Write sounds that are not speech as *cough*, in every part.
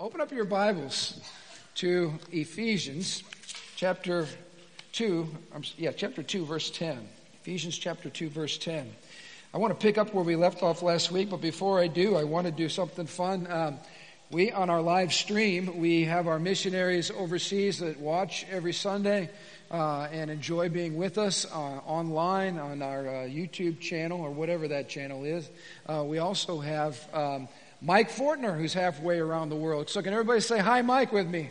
Open up your Bibles to Ephesians chapter 2, um, yeah, chapter 2, verse 10. Ephesians chapter 2, verse 10. I want to pick up where we left off last week, but before I do, I want to do something fun. Um, we, on our live stream, we have our missionaries overseas that watch every Sunday uh, and enjoy being with us uh, online on our uh, YouTube channel or whatever that channel is. Uh, we also have um, Mike Fortner, who's halfway around the world. So can everybody say hi, Mike, with me?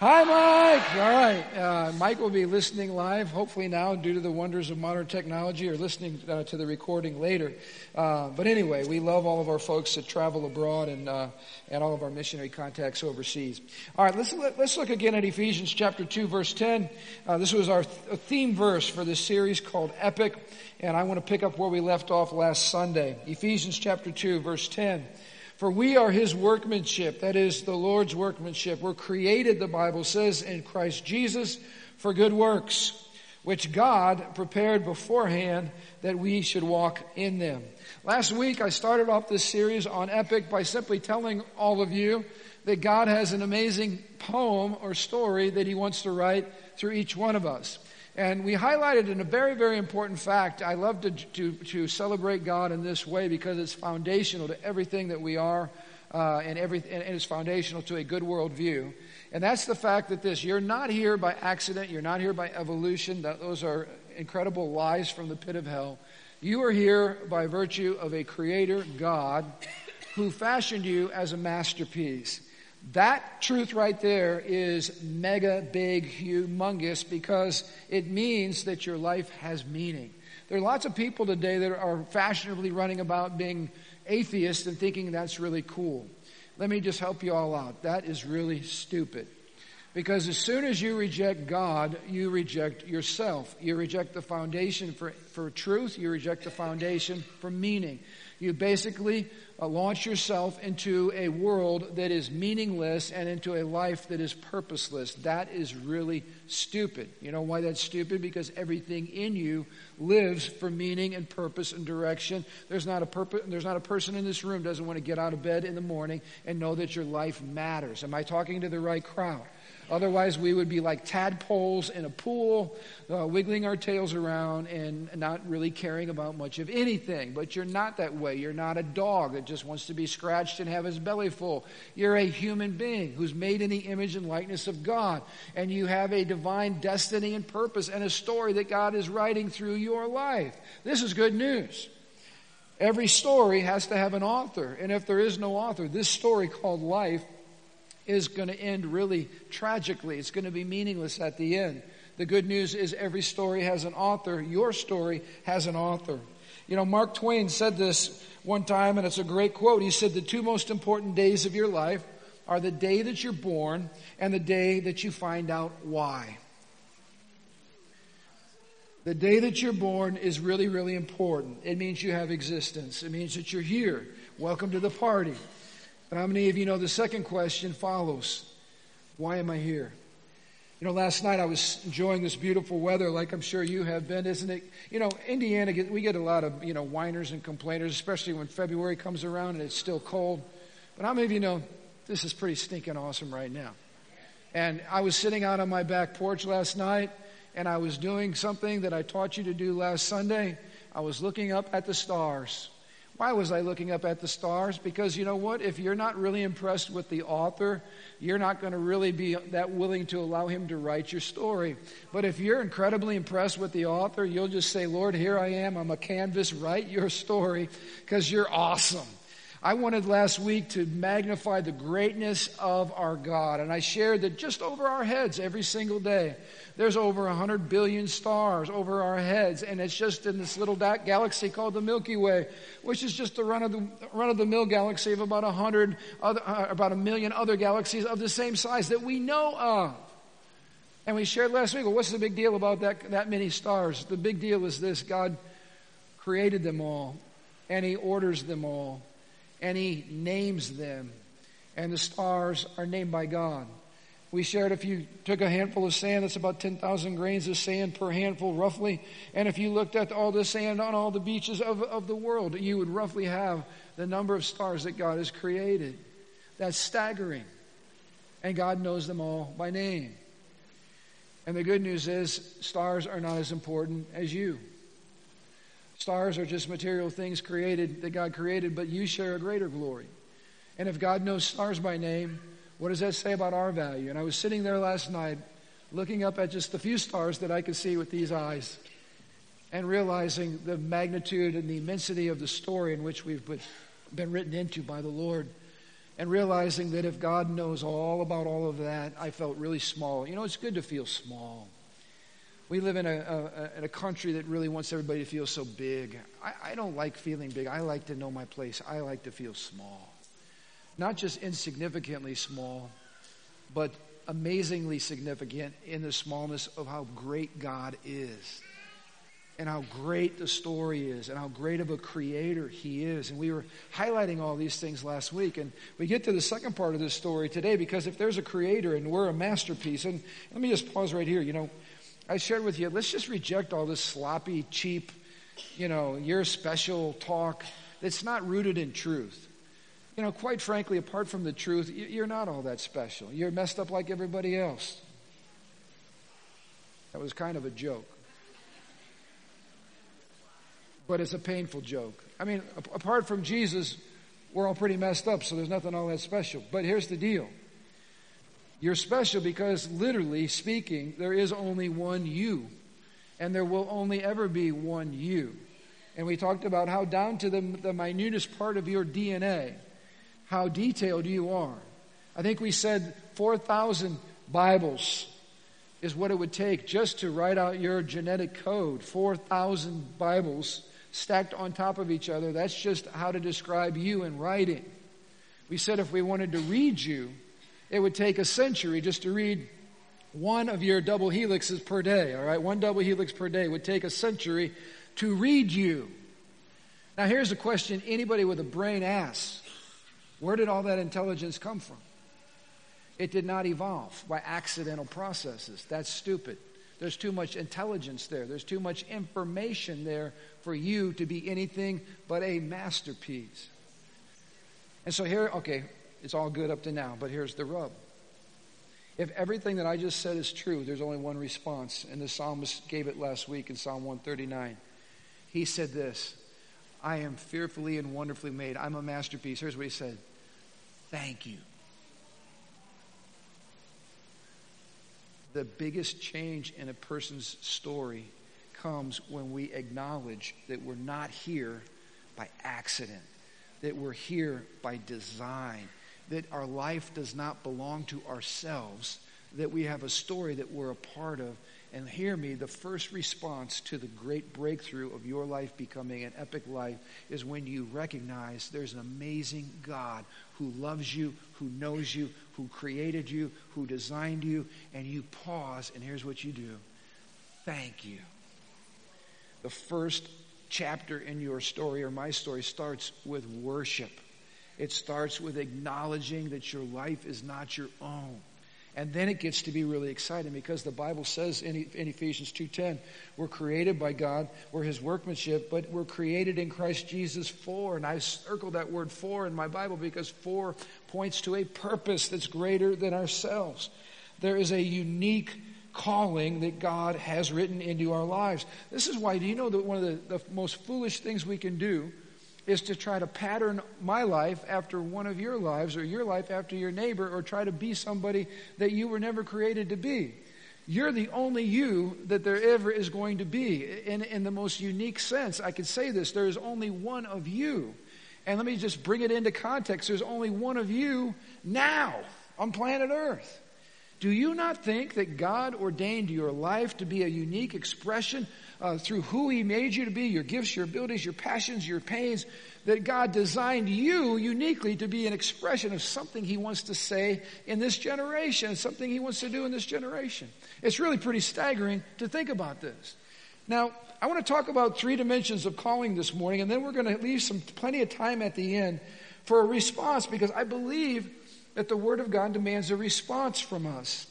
Hi, Mike. All right. Uh, Mike will be listening live, hopefully now, due to the wonders of modern technology, or listening uh, to the recording later. Uh, but anyway, we love all of our folks that travel abroad and uh, and all of our missionary contacts overseas. All right, let's let's look again at Ephesians chapter two, verse ten. Uh, this was our th- theme verse for this series called Epic, and I want to pick up where we left off last Sunday. Ephesians chapter two, verse ten. For we are his workmanship, that is the Lord's workmanship. We're created, the Bible says, in Christ Jesus for good works, which God prepared beforehand that we should walk in them. Last week I started off this series on Epic by simply telling all of you that God has an amazing poem or story that he wants to write through each one of us. And we highlighted in a very, very important fact. I love to, to, to celebrate God in this way because it's foundational to everything that we are uh, and, every, and it's foundational to a good worldview. And that's the fact that this, you're not here by accident, you're not here by evolution. That, those are incredible lies from the pit of hell. You are here by virtue of a creator, God, who fashioned you as a masterpiece. That truth right there is mega big, humongous, because it means that your life has meaning. There are lots of people today that are fashionably running about being atheists and thinking that's really cool. Let me just help you all out. That is really stupid. Because as soon as you reject God, you reject yourself. You reject the foundation for, for truth. You reject the foundation for meaning. You basically uh, launch yourself into a world that is meaningless and into a life that is purposeless. That is really stupid. You know why that's stupid? Because everything in you lives for meaning and purpose and direction. There's not a purpose, there's not a person in this room doesn't want to get out of bed in the morning and know that your life matters. Am I talking to the right crowd? Otherwise, we would be like tadpoles in a pool, uh, wiggling our tails around and not really caring about much of anything. But you're not that way. You're not a dog that just wants to be scratched and have his belly full. You're a human being who's made in the image and likeness of God. And you have a divine destiny and purpose and a story that God is writing through your life. This is good news. Every story has to have an author. And if there is no author, this story called life is going to end really tragically. It's going to be meaningless at the end. The good news is every story has an author. Your story has an author. You know, Mark Twain said this one time, and it's a great quote. He said, The two most important days of your life are the day that you're born and the day that you find out why. The day that you're born is really, really important. It means you have existence. It means that you're here. Welcome to the party. But how many of you know the second question follows? Why am I here? You know, last night I was enjoying this beautiful weather, like I'm sure you have been, isn't it? You know, Indiana, we get a lot of, you know, whiners and complainers, especially when February comes around and it's still cold. But how many of you know this is pretty stinking awesome right now? And I was sitting out on my back porch last night and I was doing something that I taught you to do last Sunday. I was looking up at the stars. Why was I looking up at the stars? Because you know what? If you're not really impressed with the author, you're not going to really be that willing to allow him to write your story. But if you're incredibly impressed with the author, you'll just say, Lord, here I am. I'm a canvas. Write your story because you're awesome. I wanted last week to magnify the greatness of our God, and I shared that just over our heads every single day, there's over 100 billion stars over our heads, and it's just in this little galaxy called the Milky Way, which is just the run of the run of the mill galaxy of about 100 other, uh, about a million other galaxies of the same size that we know of. And we shared last week, well, what's the big deal about that, that many stars? The big deal is this God created them all, and He orders them all, and He names them, and the stars are named by God. We shared if you took a handful of sand, that's about 10,000 grains of sand per handful, roughly. And if you looked at all the sand on all the beaches of, of the world, you would roughly have the number of stars that God has created. That's staggering. And God knows them all by name. And the good news is, stars are not as important as you. Stars are just material things created that God created, but you share a greater glory. And if God knows stars by name, what does that say about our value? And I was sitting there last night looking up at just the few stars that I could see with these eyes and realizing the magnitude and the immensity of the story in which we've been written into by the Lord. And realizing that if God knows all about all of that, I felt really small. You know, it's good to feel small. We live in a, a, in a country that really wants everybody to feel so big. I, I don't like feeling big. I like to know my place. I like to feel small. Not just insignificantly small, but amazingly significant in the smallness of how great God is and how great the story is and how great of a creator he is. And we were highlighting all these things last week. And we get to the second part of this story today because if there's a creator and we're a masterpiece, and let me just pause right here. You know, I shared with you, let's just reject all this sloppy, cheap, you know, you're special talk that's not rooted in truth. You know, quite frankly, apart from the truth, you're not all that special. You're messed up like everybody else. That was kind of a joke. But it's a painful joke. I mean, apart from Jesus, we're all pretty messed up, so there's nothing all that special. But here's the deal you're special because, literally speaking, there is only one you, and there will only ever be one you. And we talked about how, down to the, the minutest part of your DNA, how detailed you are. I think we said 4,000 Bibles is what it would take just to write out your genetic code. 4,000 Bibles stacked on top of each other. That's just how to describe you in writing. We said if we wanted to read you, it would take a century just to read one of your double helixes per day, all right? One double helix per day would take a century to read you. Now, here's a question anybody with a brain asks Where did all that intelligence come from? It did not evolve by accidental processes. That's stupid. There's too much intelligence there. There's too much information there for you to be anything but a masterpiece. And so here, okay, it's all good up to now, but here's the rub. If everything that I just said is true, there's only one response, and the psalmist gave it last week in Psalm 139. He said this I am fearfully and wonderfully made. I'm a masterpiece. Here's what he said Thank you. The biggest change in a person's story comes when we acknowledge that we're not here by accident, that we're here by design, that our life does not belong to ourselves, that we have a story that we're a part of. And hear me, the first response to the great breakthrough of your life becoming an epic life is when you recognize there's an amazing God who loves you, who knows you, who created you, who designed you, and you pause, and here's what you do thank you. The first chapter in your story or my story starts with worship. It starts with acknowledging that your life is not your own. And then it gets to be really exciting because the Bible says in, in Ephesians 2.10, we're created by God, we're his workmanship, but we're created in Christ Jesus for, and I circled that word for in my Bible because for points to a purpose that's greater than ourselves. There is a unique calling that God has written into our lives. This is why, do you know that one of the, the most foolish things we can do is to try to pattern my life after one of your lives or your life after your neighbor or try to be somebody that you were never created to be. You're the only you that there ever is going to be. In, in the most unique sense, I could say this there is only one of you. And let me just bring it into context there's only one of you now on planet Earth. Do you not think that God ordained your life to be a unique expression uh, through who He made you to be, your gifts, your abilities, your passions, your pains, that God designed you uniquely to be an expression of something He wants to say in this generation, something He wants to do in this generation. It's really pretty staggering to think about this. Now, I want to talk about three dimensions of calling this morning, and then we're going to leave some plenty of time at the end for a response because I believe that the Word of God demands a response from us.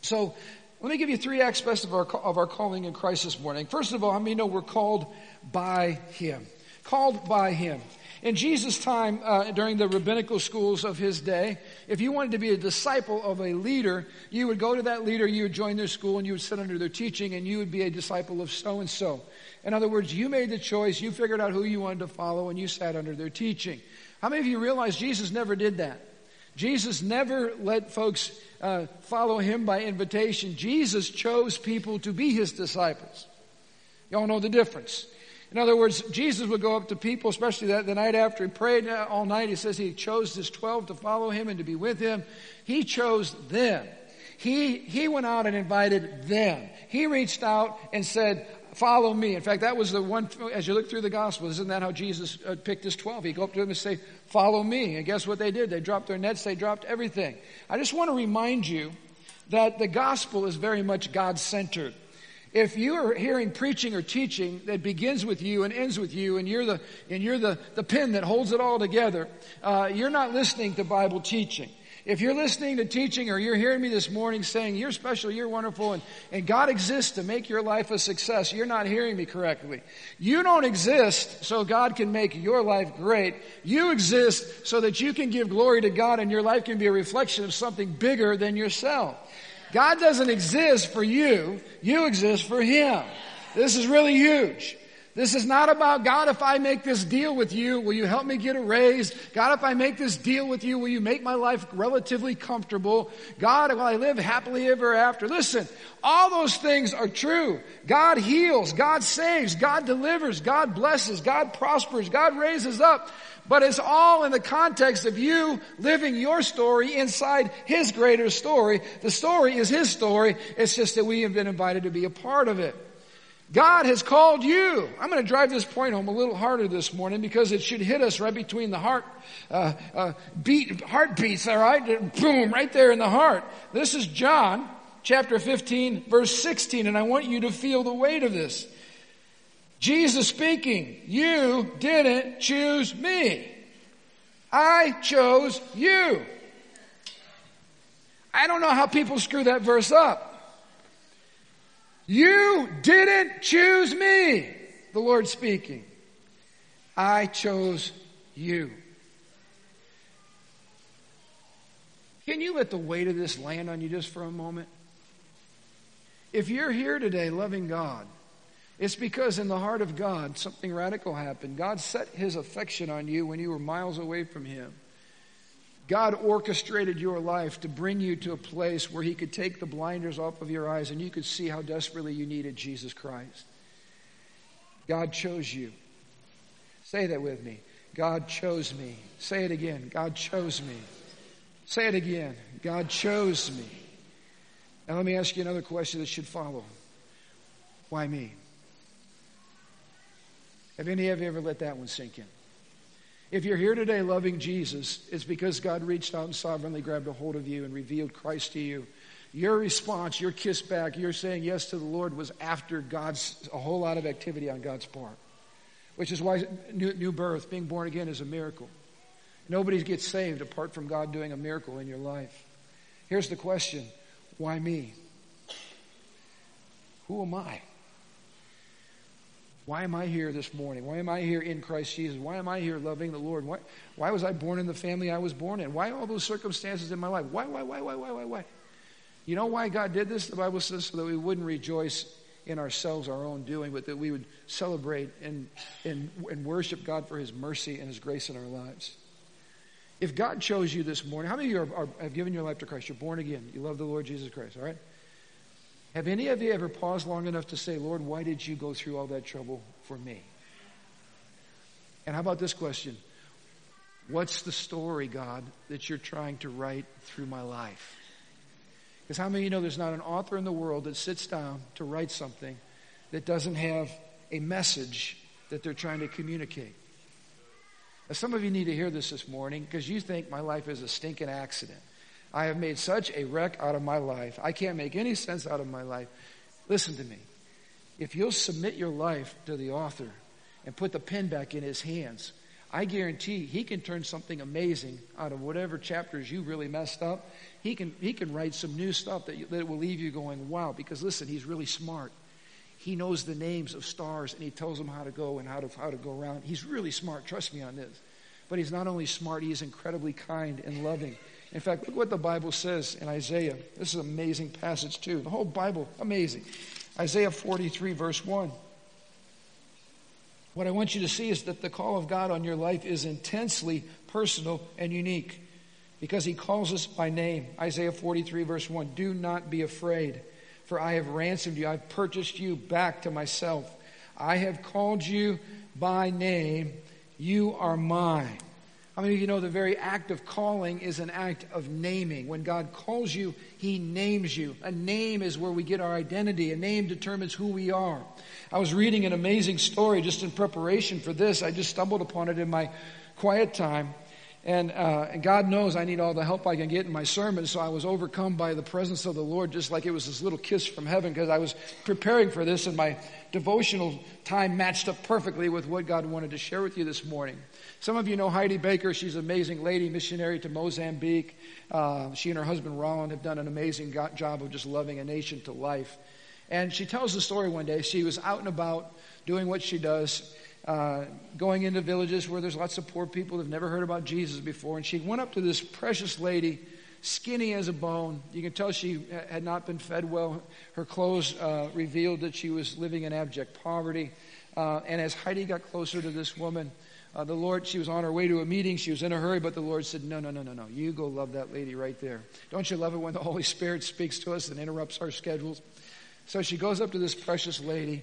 So, let me give you three aspects of our, of our calling in Christ this morning. First of all, I mean, know we're called by Him. Called by Him. In Jesus' time, uh, during the rabbinical schools of his day, if you wanted to be a disciple of a leader, you would go to that leader, you would join their school, and you would sit under their teaching, and you would be a disciple of so and so. In other words, you made the choice, you figured out who you wanted to follow, and you sat under their teaching. How many of you realize Jesus never did that? Jesus never let folks uh, follow him by invitation. Jesus chose people to be his disciples. Y'all know the difference. In other words, Jesus would go up to people, especially that the night after he prayed all night. He says he chose his 12 to follow him and to be with him. He chose them. He, he went out and invited them. He reached out and said, follow me. In fact, that was the one, as you look through the gospel, isn't that how Jesus uh, picked his 12? He'd go up to them and say, follow me. And guess what they did? They dropped their nets. They dropped everything. I just want to remind you that the gospel is very much God-centered. If you are hearing preaching or teaching that begins with you and ends with you, and you're the and you're the, the pin that holds it all together, uh, you're not listening to Bible teaching. If you're listening to teaching or you're hearing me this morning saying you're special, you're wonderful, and, and God exists to make your life a success, you're not hearing me correctly. You don't exist so God can make your life great. You exist so that you can give glory to God and your life can be a reflection of something bigger than yourself. God doesn't exist for you. You exist for Him. This is really huge. This is not about, God, if I make this deal with you, will you help me get a raise? God, if I make this deal with you, will you make my life relatively comfortable? God, will I live happily ever after? Listen, all those things are true. God heals, God saves, God delivers, God blesses, God prospers, God raises up. But it's all in the context of you living your story inside His greater story. The story is His story. It's just that we have been invited to be a part of it. God has called you. I'm going to drive this point home a little harder this morning because it should hit us right between the heart, uh, uh, beat, heartbeats, all right? Boom, right there in the heart. This is John chapter 15 verse 16 and I want you to feel the weight of this. Jesus speaking, you didn't choose me. I chose you. I don't know how people screw that verse up. You didn't choose me, the Lord speaking. I chose you. Can you let the weight of this land on you just for a moment? If you're here today loving God, it's because in the heart of God, something radical happened. God set his affection on you when you were miles away from him. God orchestrated your life to bring you to a place where he could take the blinders off of your eyes and you could see how desperately you needed Jesus Christ. God chose you. Say that with me. God chose me. Say it again. God chose me. Say it again. God chose me. Now let me ask you another question that should follow. Why me? Have any of you ever let that one sink in? If you're here today loving Jesus, it's because God reached out and sovereignly grabbed a hold of you and revealed Christ to you. Your response, your kiss back, your saying yes to the Lord was after God's, a whole lot of activity on God's part. Which is why new, new birth, being born again, is a miracle. Nobody gets saved apart from God doing a miracle in your life. Here's the question why me? Who am I? Why am I here this morning? Why am I here in Christ Jesus? Why am I here loving the Lord? Why, why was I born in the family I was born in? Why all those circumstances in my life? Why, why, why, why, why, why, why? You know why God did this? The Bible says so that we wouldn't rejoice in ourselves, our own doing, but that we would celebrate and, and, and worship God for His mercy and His grace in our lives. If God chose you this morning, how many of you are, are, have given your life to Christ? You're born again. You love the Lord Jesus Christ, all right? Have any of you ever paused long enough to say, Lord, why did you go through all that trouble for me? And how about this question? What's the story, God, that you're trying to write through my life? Because how many of you know there's not an author in the world that sits down to write something that doesn't have a message that they're trying to communicate? Now, some of you need to hear this this morning because you think my life is a stinking accident. I have made such a wreck out of my life. I can't make any sense out of my life. Listen to me. If you'll submit your life to the author and put the pen back in his hands, I guarantee he can turn something amazing out of whatever chapters you really messed up. He can, he can write some new stuff that, that will leave you going, wow, because listen, he's really smart. He knows the names of stars and he tells them how to go and how to, how to go around. He's really smart. Trust me on this. But he's not only smart, he is incredibly kind and loving. In fact, look what the Bible says in Isaiah. This is an amazing passage, too. The whole Bible, amazing. Isaiah 43, verse 1. What I want you to see is that the call of God on your life is intensely personal and unique because he calls us by name. Isaiah 43, verse 1 Do not be afraid, for I have ransomed you. I've purchased you back to myself. I have called you by name. You are mine. How many of you know the very act of calling is an act of naming? When God calls you, He names you. A name is where we get our identity. A name determines who we are. I was reading an amazing story just in preparation for this. I just stumbled upon it in my quiet time. And, uh, and God knows I need all the help I can get in my sermon, so I was overcome by the presence of the Lord, just like it was this little kiss from heaven, because I was preparing for this, and my devotional time matched up perfectly with what God wanted to share with you this morning. Some of you know Heidi Baker. She's an amazing lady, missionary to Mozambique. Uh, she and her husband Rolland have done an amazing job of just loving a nation to life. And she tells the story one day. She was out and about doing what she does uh, going into villages where there's lots of poor people that have never heard about Jesus before. And she went up to this precious lady, skinny as a bone. You can tell she had not been fed well. Her clothes uh, revealed that she was living in abject poverty. Uh, and as Heidi got closer to this woman, uh, the Lord, she was on her way to a meeting. She was in a hurry, but the Lord said, No, no, no, no, no. You go love that lady right there. Don't you love it when the Holy Spirit speaks to us and interrupts our schedules? So she goes up to this precious lady,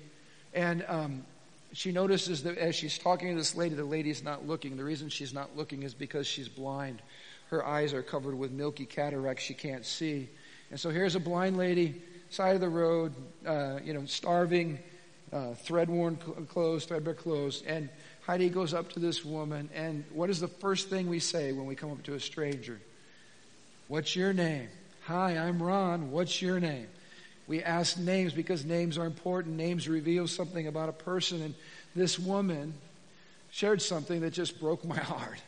and um, she notices that as she's talking to this lady, the lady's not looking. The reason she's not looking is because she's blind. Her eyes are covered with milky cataracts. She can't see. And so here's a blind lady, side of the road, uh, you know, starving, uh, thread-worn clothes, threadbare clothes. And Heidi goes up to this woman, and what is the first thing we say when we come up to a stranger? What's your name? Hi, I'm Ron. What's your name? We ask names because names are important. Names reveal something about a person. And this woman shared something that just broke my *laughs* heart.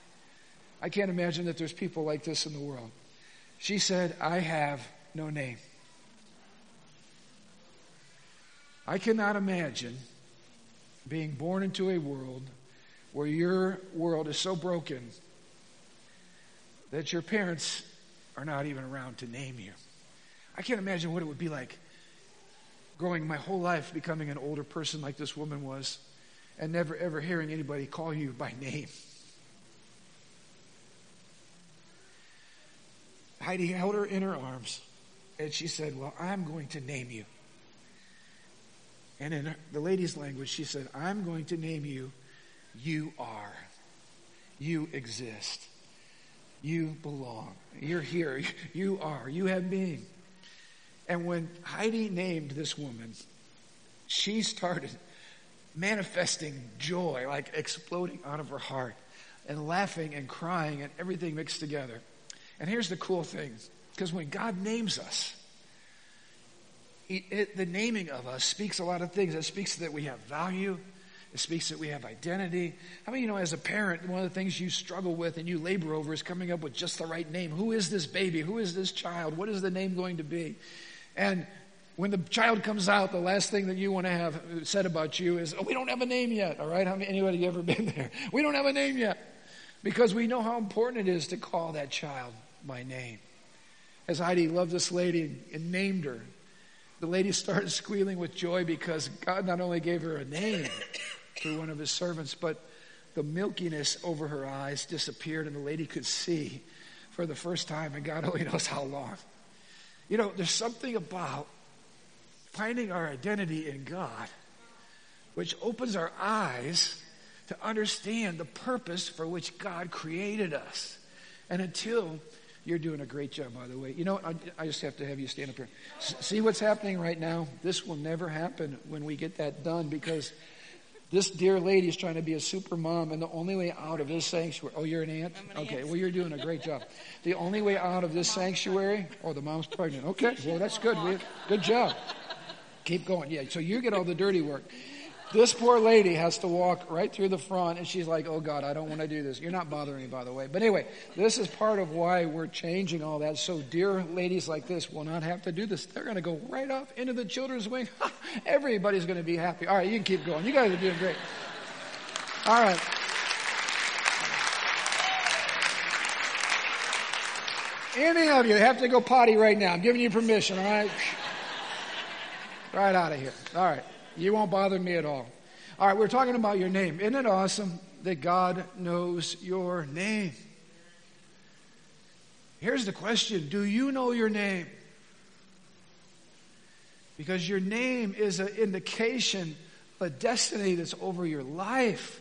I can't imagine that there's people like this in the world. She said, I have no name. I cannot imagine being born into a world where your world is so broken that your parents are not even around to name you. I can't imagine what it would be like growing my whole life becoming an older person like this woman was and never ever hearing anybody call you by name. Heidi held her in her arms and she said, Well, I'm going to name you. And in the lady's language, she said, I'm going to name you, you are. You exist. You belong. You're here. You are. You have being. And when Heidi named this woman, she started manifesting joy, like exploding out of her heart, and laughing and crying and everything mixed together. And here's the cool thing because when God names us, it, it, the naming of us speaks a lot of things. It speaks that we have value. It speaks that we have identity. I mean, you know, as a parent, one of the things you struggle with and you labor over is coming up with just the right name. Who is this baby? Who is this child? What is the name going to be? And when the child comes out, the last thing that you want to have said about you is, oh, we don't have a name yet, all right? How many, anybody ever *laughs* been there? We don't have a name yet. Because we know how important it is to call that child by name. As Heidi loved this lady and named her, the lady *laughs* started squealing with joy because God not only gave her a name *coughs* through one of his servants, but the milkiness over her eyes disappeared and the lady could see for the first time, and God only *laughs* knows how long. You know, there's something about finding our identity in God which opens our eyes to understand the purpose for which God created us. And until you're doing a great job, by the way. You know, I, I just have to have you stand up here. S- see what's happening right now? This will never happen when we get that done because this dear lady is trying to be a super mom, and the only way out of this sanctuary. Oh, you're an aunt? An okay, aunt. well, you're doing a great job. The only way out of this sanctuary. Oh, the mom's pregnant. Okay, well, that's good. Good job. Keep going. Yeah, so you get all the dirty work. This poor lady has to walk right through the front, and she's like, oh God, I don't want to do this. You're not bothering me, by the way. But anyway, this is part of why we're changing all that. So, dear ladies like this will not have to do this. They're going to go right off into the children's wing. *laughs* Everybody's going to be happy. All right, you can keep going. You guys are doing great. All right. Any of you have to go potty right now. I'm giving you permission, all right? right out of here. All right. You won't bother me at all. All right, we're talking about your name. Isn't it awesome that God knows your name? Here's the question Do you know your name? Because your name is an indication of a destiny that's over your life.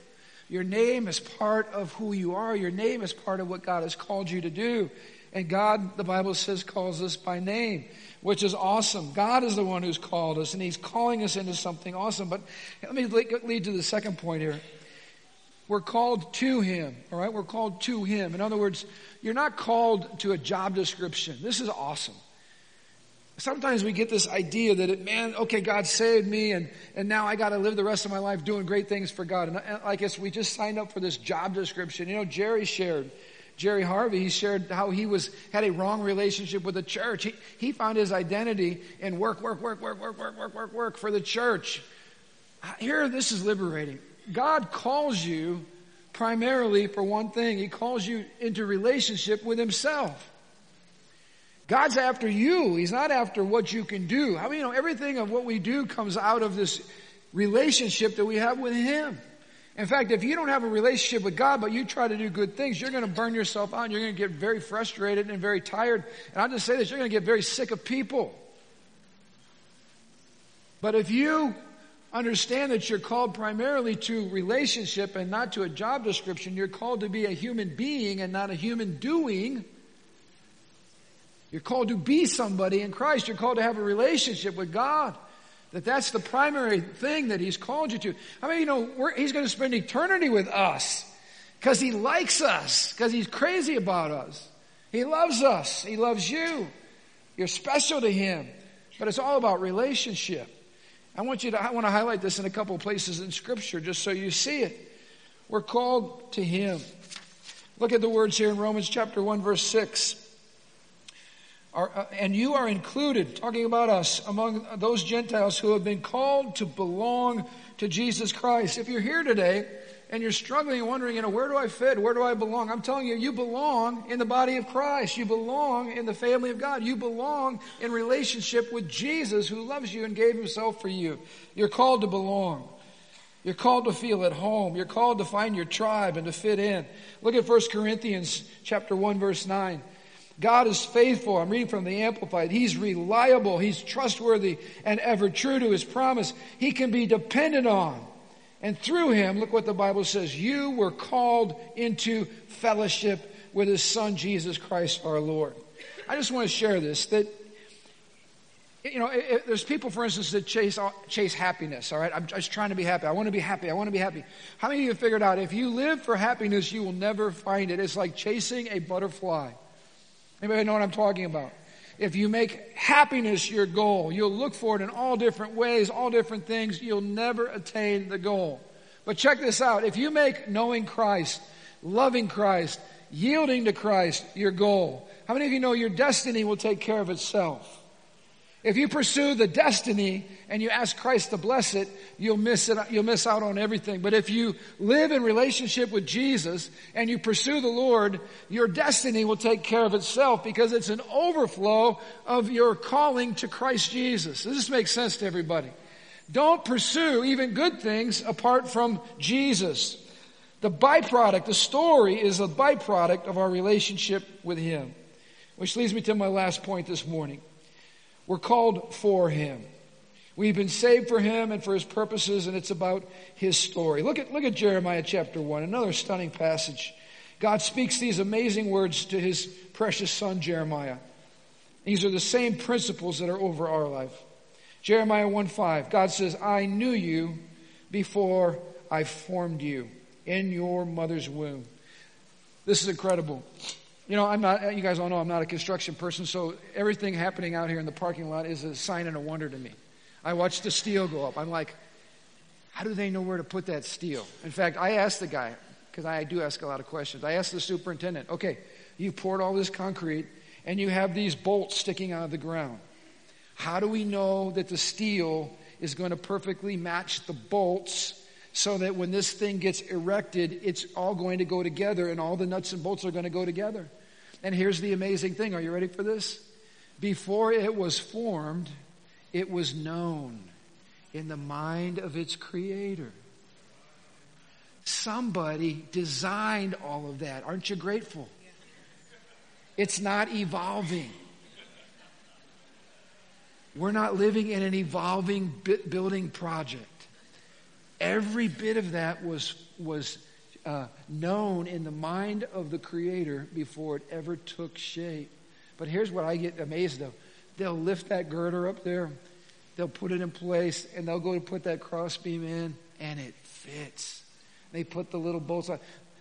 Your name is part of who you are. Your name is part of what God has called you to do. And God, the Bible says, calls us by name, which is awesome. God is the one who's called us, and He's calling us into something awesome. But let me lead to the second point here. We're called to Him, all right? We're called to Him. In other words, you're not called to a job description. This is awesome. Sometimes we get this idea that, it, man, okay, God saved me, and, and now I got to live the rest of my life doing great things for God. And I guess we just signed up for this job description. You know, Jerry shared Jerry Harvey, he shared how he was had a wrong relationship with the church. He, he found his identity in work, work, work, work, work, work, work, work, work for the church. Here, this is liberating. God calls you primarily for one thing. He calls you into relationship with Himself. God's after you. He's not after what you can do. I mean, you know, everything of what we do comes out of this relationship that we have with Him. In fact, if you don't have a relationship with God, but you try to do good things, you're going to burn yourself out. You're going to get very frustrated and very tired. And I'll just say this, you're going to get very sick of people. But if you understand that you're called primarily to relationship and not to a job description, you're called to be a human being and not a human doing. You're called to be somebody in Christ. You're called to have a relationship with God. That that's the primary thing that he's called you to. I mean, you know, he's going to spend eternity with us because he likes us, because he's crazy about us. He loves us. He loves you. You're special to him. But it's all about relationship. I want you to, I want to highlight this in a couple places in scripture just so you see it. We're called to him. Look at the words here in Romans chapter 1 verse 6 are, uh, and you are included, talking about us, among those Gentiles who have been called to belong to Jesus Christ. If you're here today and you're struggling and wondering, you know, where do I fit? Where do I belong? I'm telling you, you belong in the body of Christ. You belong in the family of God. You belong in relationship with Jesus who loves you and gave himself for you. You're called to belong. You're called to feel at home. You're called to find your tribe and to fit in. Look at 1 Corinthians chapter 1 verse 9. God is faithful. I'm reading from the Amplified. He's reliable. He's trustworthy and ever true to his promise. He can be depended on. And through him, look what the Bible says. You were called into fellowship with his son, Jesus Christ our Lord. I just want to share this that, you know, if, there's people, for instance, that chase, uh, chase happiness, all right? I'm just trying to be happy. I want to be happy. I want to be happy. How many of you have figured out if you live for happiness, you will never find it? It's like chasing a butterfly. Anybody know what I'm talking about? If you make happiness your goal, you'll look for it in all different ways, all different things. You'll never attain the goal. But check this out. If you make knowing Christ, loving Christ, yielding to Christ your goal, how many of you know your destiny will take care of itself? If you pursue the destiny and you ask Christ to bless it, you'll miss it, you'll miss out on everything. But if you live in relationship with Jesus and you pursue the Lord, your destiny will take care of itself because it's an overflow of your calling to Christ Jesus. Does this make sense to everybody? Don't pursue even good things apart from Jesus. The byproduct, the story is a byproduct of our relationship with Him. Which leads me to my last point this morning. We're called for Him. We've been saved for Him and for His purposes, and it's about His story. Look at, look at Jeremiah chapter 1, another stunning passage. God speaks these amazing words to His precious son Jeremiah. These are the same principles that are over our life. Jeremiah 1 5, God says, I knew you before I formed you in your mother's womb. This is incredible. You know, I'm not, you guys all know I'm not a construction person, so everything happening out here in the parking lot is a sign and a wonder to me. I watch the steel go up. I'm like, how do they know where to put that steel? In fact, I asked the guy, because I do ask a lot of questions. I asked the superintendent, okay, you poured all this concrete and you have these bolts sticking out of the ground. How do we know that the steel is going to perfectly match the bolts so that when this thing gets erected, it's all going to go together and all the nuts and bolts are going to go together? And here's the amazing thing. Are you ready for this? Before it was formed, it was known in the mind of its creator. Somebody designed all of that. Aren't you grateful? It's not evolving. We're not living in an evolving building project. Every bit of that was, was uh, known in the mind of the Creator before it ever took shape. But here's what I get amazed of. They'll lift that girder up there, they'll put it in place, and they'll go to put that crossbeam in, and it fits. They put the little bolts on.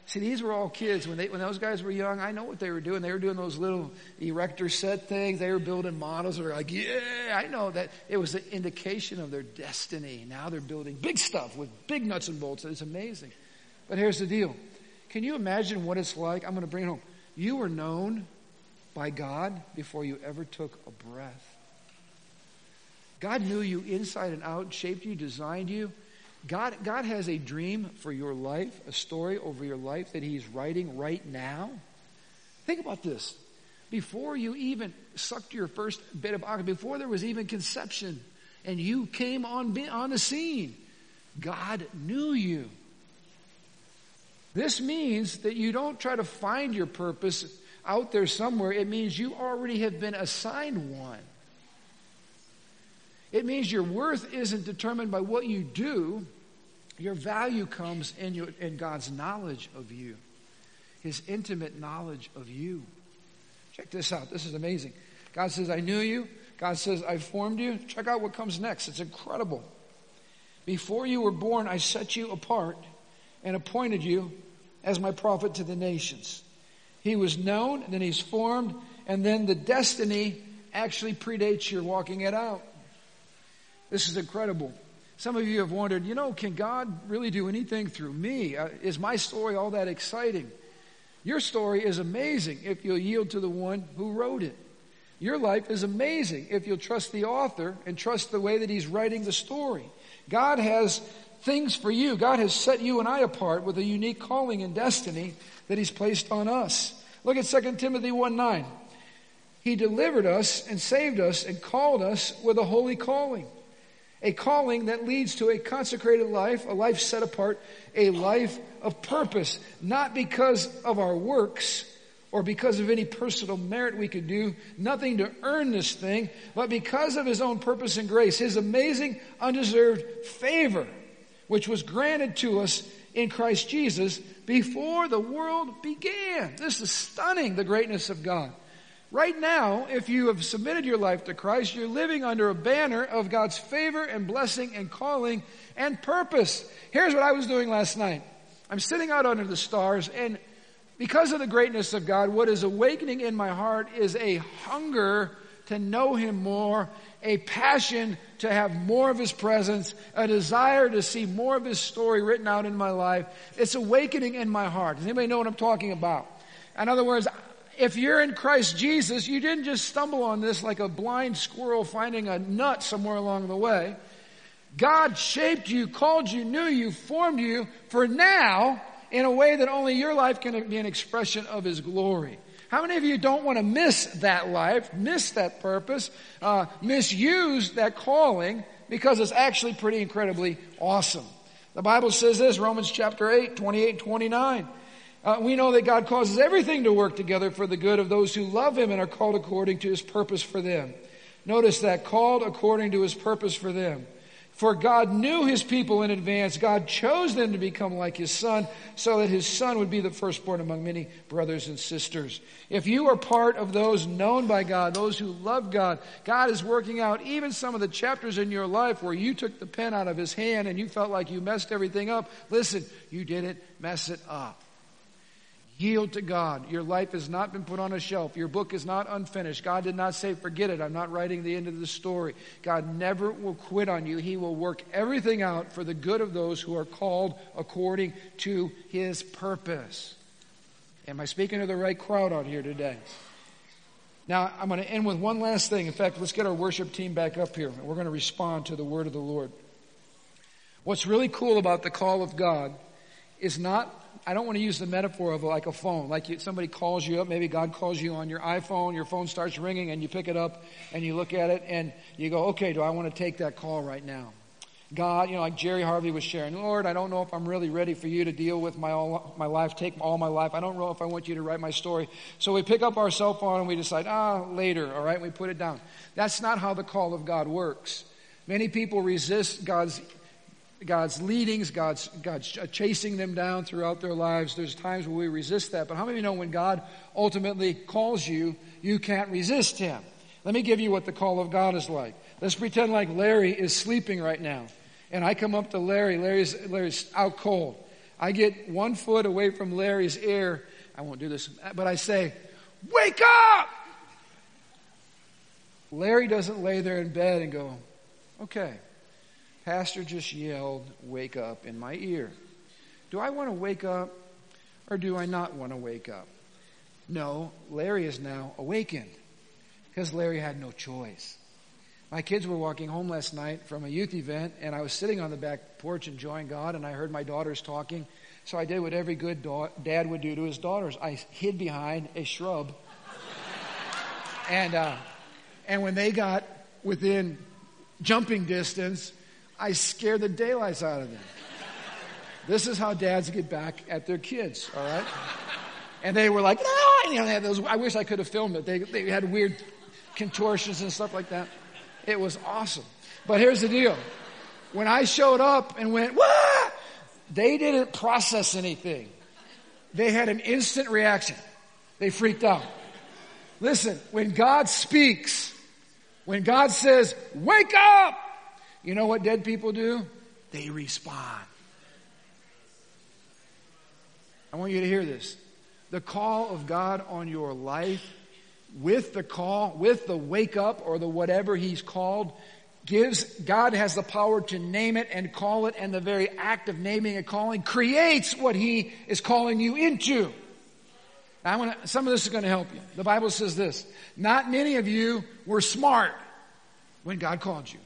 See, these were all kids when they when those guys were young. I know what they were doing. They were doing those little erector set things. They were building models that are like, yeah, I know that it was an indication of their destiny. Now they're building big stuff with big nuts and bolts. It's amazing. But here's the deal. Can you imagine what it's like? I'm going to bring it home. You were known by God before you ever took a breath. God knew you inside and out, shaped you, designed you. God, God has a dream for your life, a story over your life that He's writing right now. Think about this. Before you even sucked your first bit of oxygen, before there was even conception, and you came on, on the scene, God knew you. This means that you don't try to find your purpose out there somewhere. It means you already have been assigned one. It means your worth isn't determined by what you do. Your value comes in, your, in God's knowledge of you, His intimate knowledge of you. Check this out. This is amazing. God says, I knew you. God says, I formed you. Check out what comes next. It's incredible. Before you were born, I set you apart and appointed you as my prophet to the nations. He was known, and then he's formed, and then the destiny actually predates your walking it out. This is incredible. Some of you have wondered, you know, can God really do anything through me? Uh, is my story all that exciting? Your story is amazing if you'll yield to the one who wrote it. Your life is amazing if you'll trust the author and trust the way that he's writing the story. God has things for you. God has set you and I apart with a unique calling and destiny that he's placed on us. Look at 2 Timothy 1 9. He delivered us and saved us and called us with a holy calling a calling that leads to a consecrated life, a life set apart, a life of purpose, not because of our works or because of any personal merit we could do, nothing to earn this thing, but because of His own purpose and grace, His amazing undeserved favor, which was granted to us in Christ Jesus before the world began. This is stunning, the greatness of God. Right now, if you have submitted your life to Christ, you're living under a banner of God's favor and blessing and calling and purpose. Here's what I was doing last night. I'm sitting out under the stars and because of the greatness of God, what is awakening in my heart is a hunger to know Him more, a passion to have more of His presence, a desire to see more of His story written out in my life. It's awakening in my heart. Does anybody know what I'm talking about? In other words, if you're in Christ Jesus, you didn't just stumble on this like a blind squirrel finding a nut somewhere along the way. God shaped you, called you, knew you, formed you for now in a way that only your life can be an expression of His glory. How many of you don't want to miss that life, miss that purpose, uh, misuse that calling because it's actually pretty incredibly awesome? The Bible says this, Romans chapter 8, 28, 29. Uh, we know that God causes everything to work together for the good of those who love Him and are called according to His purpose for them. Notice that, called according to His purpose for them. For God knew His people in advance. God chose them to become like His Son so that His Son would be the firstborn among many brothers and sisters. If you are part of those known by God, those who love God, God is working out even some of the chapters in your life where you took the pen out of His hand and you felt like you messed everything up. Listen, you didn't mess it up. Yield to God. Your life has not been put on a shelf. Your book is not unfinished. God did not say, forget it. I'm not writing the end of the story. God never will quit on you. He will work everything out for the good of those who are called according to His purpose. Am I speaking to the right crowd out here today? Now, I'm going to end with one last thing. In fact, let's get our worship team back up here. and We're going to respond to the word of the Lord. What's really cool about the call of God is not I don't want to use the metaphor of like a phone. Like you, somebody calls you up, maybe God calls you on your iPhone, your phone starts ringing and you pick it up and you look at it and you go, okay, do I want to take that call right now? God, you know, like Jerry Harvey was sharing, Lord, I don't know if I'm really ready for you to deal with my, all, my life, take all my life. I don't know if I want you to write my story. So we pick up our cell phone and we decide, ah, later, all right, we put it down. That's not how the call of God works. Many people resist God's God's leadings, God's, God's chasing them down throughout their lives. There's times where we resist that. But how many of you know when God ultimately calls you, you can't resist Him? Let me give you what the call of God is like. Let's pretend like Larry is sleeping right now and I come up to Larry. Larry's, Larry's out cold. I get one foot away from Larry's ear. I won't do this, but I say, Wake up! Larry doesn't lay there in bed and go, Okay, Pastor just yelled, Wake up in my ear. Do I want to wake up or do I not want to wake up? No, Larry is now awakened because Larry had no choice. My kids were walking home last night from a youth event, and I was sitting on the back porch enjoying God, and I heard my daughters talking. So I did what every good da- dad would do to his daughters. I hid behind a shrub. *laughs* and, uh, and when they got within jumping distance, I scared the daylights out of them. This is how dads get back at their kids, all right? And they were like, ah! You know, they had those, I wish I could have filmed it. They, they had weird contortions and stuff like that. It was awesome. But here's the deal. When I showed up and went, what? They didn't process anything. They had an instant reaction. They freaked out. Listen, when God speaks, when God says, wake up, you know what dead people do? They respond. I want you to hear this. The call of God on your life with the call, with the wake up or the whatever he's called, gives, God has the power to name it and call it, and the very act of naming and calling creates what he is calling you into. I want to, some of this is going to help you. The Bible says this, not many of you were smart when God called you.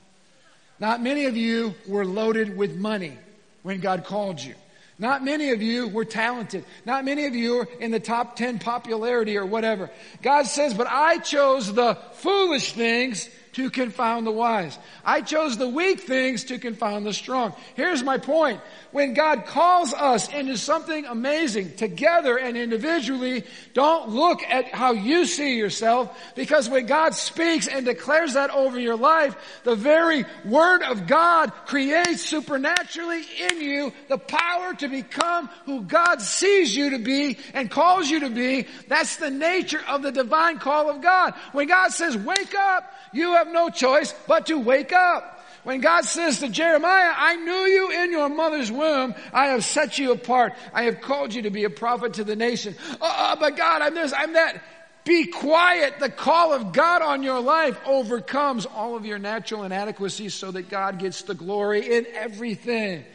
Not many of you were loaded with money when God called you. Not many of you were talented. Not many of you are in the top 10 popularity or whatever. God says, but I chose the foolish things to confound the wise. I chose the weak things to confound the strong. Here's my point. When God calls us into something amazing together and individually, don't look at how you see yourself because when God speaks and declares that over your life, the very word of God creates supernaturally in you the power to become who God sees you to be and calls you to be. That's the nature of the divine call of God. When God says, wake up, you have no choice but to wake up. When God says to Jeremiah, I knew you in your mother's womb. I have set you apart. I have called you to be a prophet to the nation. Oh, but God, I'm this, I'm that. Be quiet. The call of God on your life overcomes all of your natural inadequacies so that God gets the glory in everything.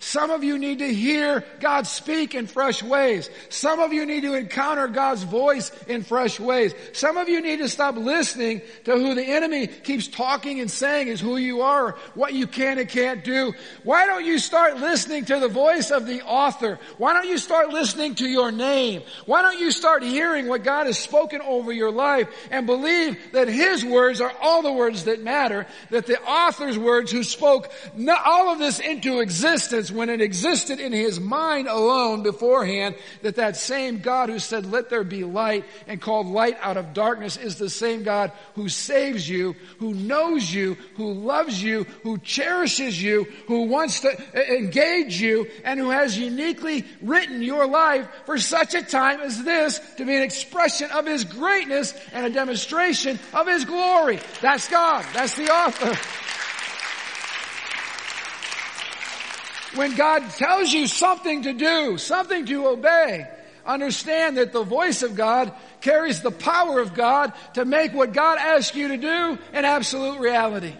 Some of you need to hear God speak in fresh ways. Some of you need to encounter God's voice in fresh ways. Some of you need to stop listening to who the enemy keeps talking and saying is who you are, what you can and can't do. Why don't you start listening to the voice of the author? Why don't you start listening to your name? Why don't you start hearing what God has spoken over your life and believe that His words are all the words that matter, that the author's words who spoke all of this into existence when it existed in his mind alone beforehand that that same God who said, let there be light and called light out of darkness is the same God who saves you, who knows you, who loves you, who cherishes you, who wants to engage you, and who has uniquely written your life for such a time as this to be an expression of his greatness and a demonstration of his glory. That's God. That's the author. When God tells you something to do, something to obey, understand that the voice of God carries the power of God to make what God asks you to do an absolute reality.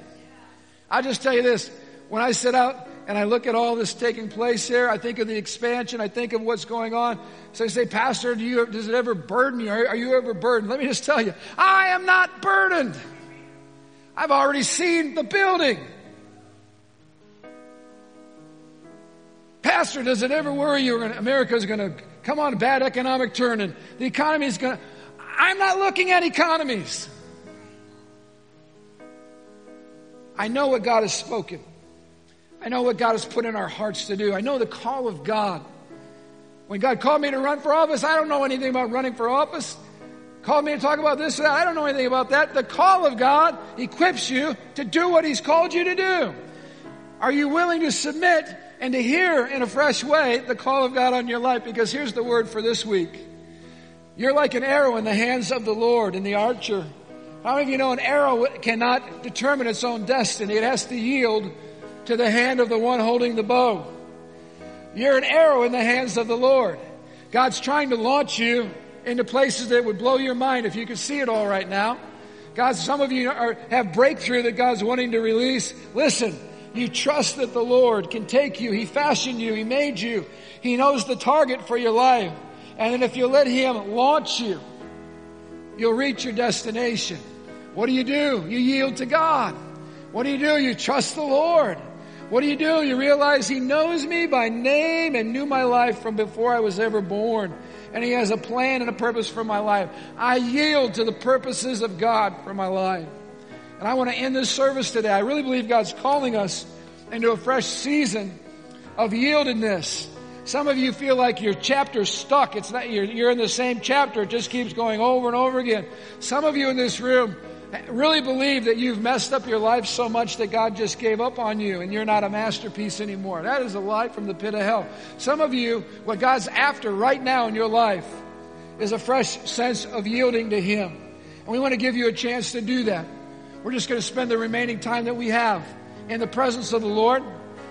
I'll just tell you this. When I sit out and I look at all this taking place here, I think of the expansion, I think of what's going on. So I say, Pastor, do you, does it ever burden you? Are you ever burdened? Let me just tell you, I am not burdened. I've already seen the building. Pastor, does it ever worry you America's going to come on a bad economic turn and the economy is going to. I'm not looking at economies. I know what God has spoken. I know what God has put in our hearts to do. I know the call of God. When God called me to run for office, I don't know anything about running for office. Called me to talk about this, I don't know anything about that. The call of God equips you to do what He's called you to do. Are you willing to submit and to hear in a fresh way the call of God on your life? Because here's the word for this week. You're like an arrow in the hands of the Lord and the archer. How many of you know an arrow cannot determine its own destiny? It has to yield to the hand of the one holding the bow. You're an arrow in the hands of the Lord. God's trying to launch you into places that would blow your mind if you could see it all right now. God, some of you are, have breakthrough that God's wanting to release. Listen, you trust that the Lord can take you. He fashioned you. He made you. He knows the target for your life. And then if you let Him launch you, you'll reach your destination. What do you do? You yield to God. What do you do? You trust the Lord. What do you do? You realize He knows me by name and knew my life from before I was ever born. And He has a plan and a purpose for my life. I yield to the purposes of God for my life. And I want to end this service today. I really believe God's calling us into a fresh season of yieldedness. Some of you feel like your chapter's stuck. It's not, you're, you're in the same chapter. It just keeps going over and over again. Some of you in this room, really believe that you've messed up your life so much that God just gave up on you and you're not a masterpiece anymore. That is a lie from the pit of hell. Some of you, what God's after right now in your life is a fresh sense of yielding to Him. And we want to give you a chance to do that. We're just going to spend the remaining time that we have in the presence of the Lord,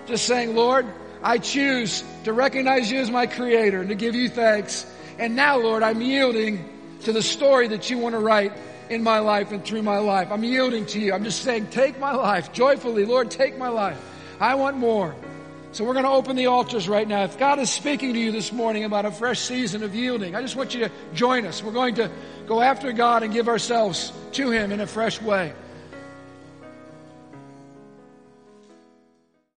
just saying, Lord, I choose to recognize you as my creator and to give you thanks. And now, Lord, I'm yielding to the story that you want to write in my life and through my life. I'm yielding to you. I'm just saying, take my life joyfully. Lord, take my life. I want more. So we're going to open the altars right now. If God is speaking to you this morning about a fresh season of yielding, I just want you to join us. We're going to go after God and give ourselves to Him in a fresh way.